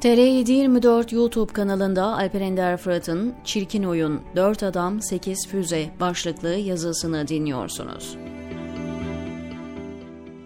TR724 YouTube kanalında Alper Ender Fırat'ın Çirkin Oyun 4 Adam 8 Füze başlıklı yazısını dinliyorsunuz.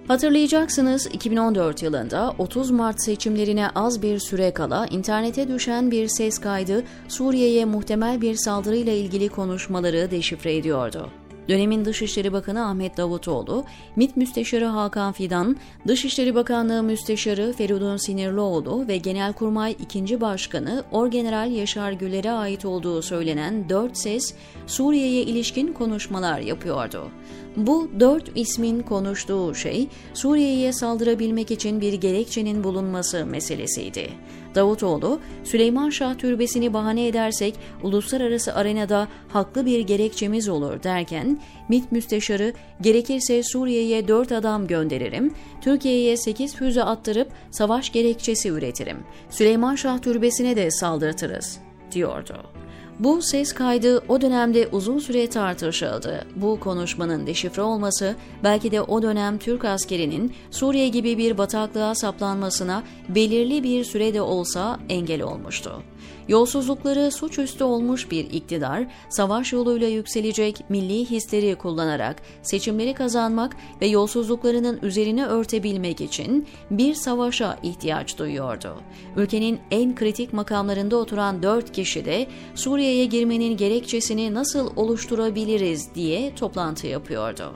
Hatırlayacaksınız 2014 yılında 30 Mart seçimlerine az bir süre kala internete düşen bir ses kaydı Suriye'ye muhtemel bir saldırıyla ilgili konuşmaları deşifre ediyordu. Dönemin Dışişleri Bakanı Ahmet Davutoğlu, MİT Müsteşarı Hakan Fidan, Dışişleri Bakanlığı Müsteşarı Feridun Sinirlioğlu ve Genelkurmay 2. Başkanı Orgeneral Yaşar Güler'e ait olduğu söylenen dört ses Suriye'ye ilişkin konuşmalar yapıyordu. Bu dört ismin konuştuğu şey Suriye'ye saldırabilmek için bir gerekçenin bulunması meselesiydi. Davutoğlu, Süleyman Şah Türbesi'ni bahane edersek uluslararası arenada haklı bir gerekçemiz olur derken, MİT Müsteşarı gerekirse Suriye'ye 4 adam gönderirim, Türkiye'ye 8 füze attırıp savaş gerekçesi üretirim, Süleyman Şah Türbesi'ne de saldırtırız, diyordu. Bu ses kaydı o dönemde uzun süre tartışıldı. Bu konuşmanın deşifre olması belki de o dönem Türk askerinin Suriye gibi bir bataklığa saplanmasına belirli bir sürede olsa engel olmuştu. Yolsuzlukları suçüstü olmuş bir iktidar, savaş yoluyla yükselecek milli hisleri kullanarak seçimleri kazanmak ve yolsuzluklarının üzerine örtebilmek için bir savaşa ihtiyaç duyuyordu. Ülkenin en kritik makamlarında oturan dört kişi de Suriye'ye girmenin gerekçesini nasıl oluşturabiliriz diye toplantı yapıyordu.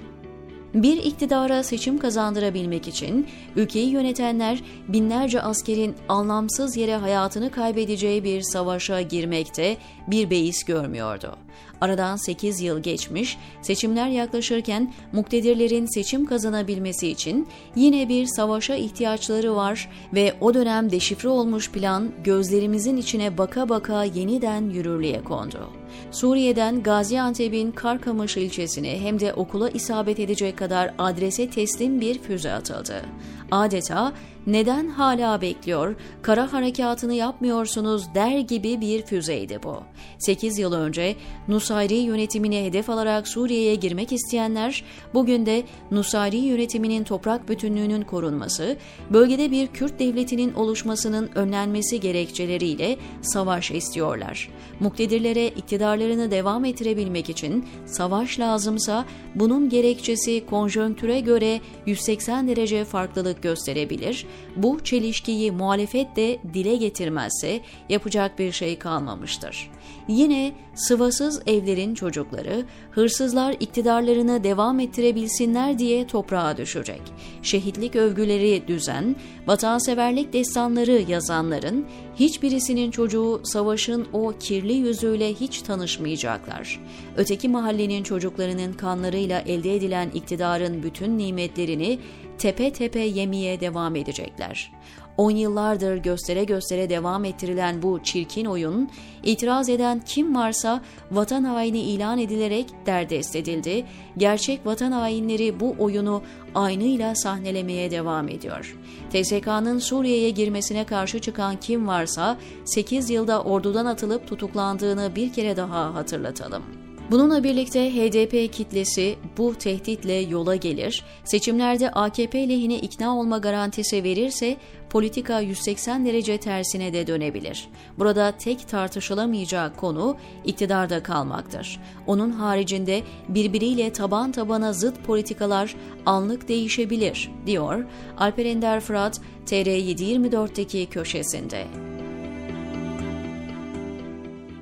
Bir iktidara seçim kazandırabilmek için ülkeyi yönetenler binlerce askerin anlamsız yere hayatını kaybedeceği bir savaşa girmekte bir beis görmüyordu. Aradan 8 yıl geçmiş, seçimler yaklaşırken muktedirlerin seçim kazanabilmesi için yine bir savaşa ihtiyaçları var ve o dönem deşifre olmuş plan gözlerimizin içine baka baka yeniden yürürlüğe kondu. Suriye'den Gaziantep'in Karkamış ilçesine hem de okula isabet edecek kadar adrese teslim bir füze atıldı. Adeta neden hala bekliyor, kara harekatını yapmıyorsunuz der gibi bir füzeydi bu. 8 yıl önce Nusayri yönetimine hedef alarak Suriye'ye girmek isteyenler bugün de Nusayri yönetiminin toprak bütünlüğünün korunması, bölgede bir Kürt devletinin oluşmasının önlenmesi gerekçeleriyle savaş istiyorlar. Muktedirlere iktidarlarını devam ettirebilmek için savaş lazımsa bunun gerekçesi konjonktüre göre 180 derece farklılık gösterebilir bu çelişkiyi muhalefet de dile getirmezse yapacak bir şey kalmamıştır. Yine sıvasız evlerin çocukları, hırsızlar iktidarlarını devam ettirebilsinler diye toprağa düşecek. Şehitlik övgüleri düzen, vatanseverlik destanları yazanların hiçbirisinin çocuğu savaşın o kirli yüzüyle hiç tanışmayacaklar. Öteki mahallenin çocuklarının kanlarıyla elde edilen iktidarın bütün nimetlerini tepe tepe yemeye devam edecekler. On yıllardır göstere göstere devam ettirilen bu çirkin oyun, itiraz eden kim varsa vatan haini ilan edilerek derdest edildi. Gerçek vatan hainleri bu oyunu aynıyla sahnelemeye devam ediyor. TSK'nın Suriye'ye girmesine karşı çıkan kim varsa 8 yılda ordudan atılıp tutuklandığını bir kere daha hatırlatalım. Bununla birlikte HDP kitlesi bu tehditle yola gelir, seçimlerde AKP lehine ikna olma garantisi verirse politika 180 derece tersine de dönebilir. Burada tek tartışılamayacağı konu iktidarda kalmaktır. Onun haricinde birbiriyle taban tabana zıt politikalar anlık değişebilir, diyor Alper Ender Fırat TR724'deki köşesinde.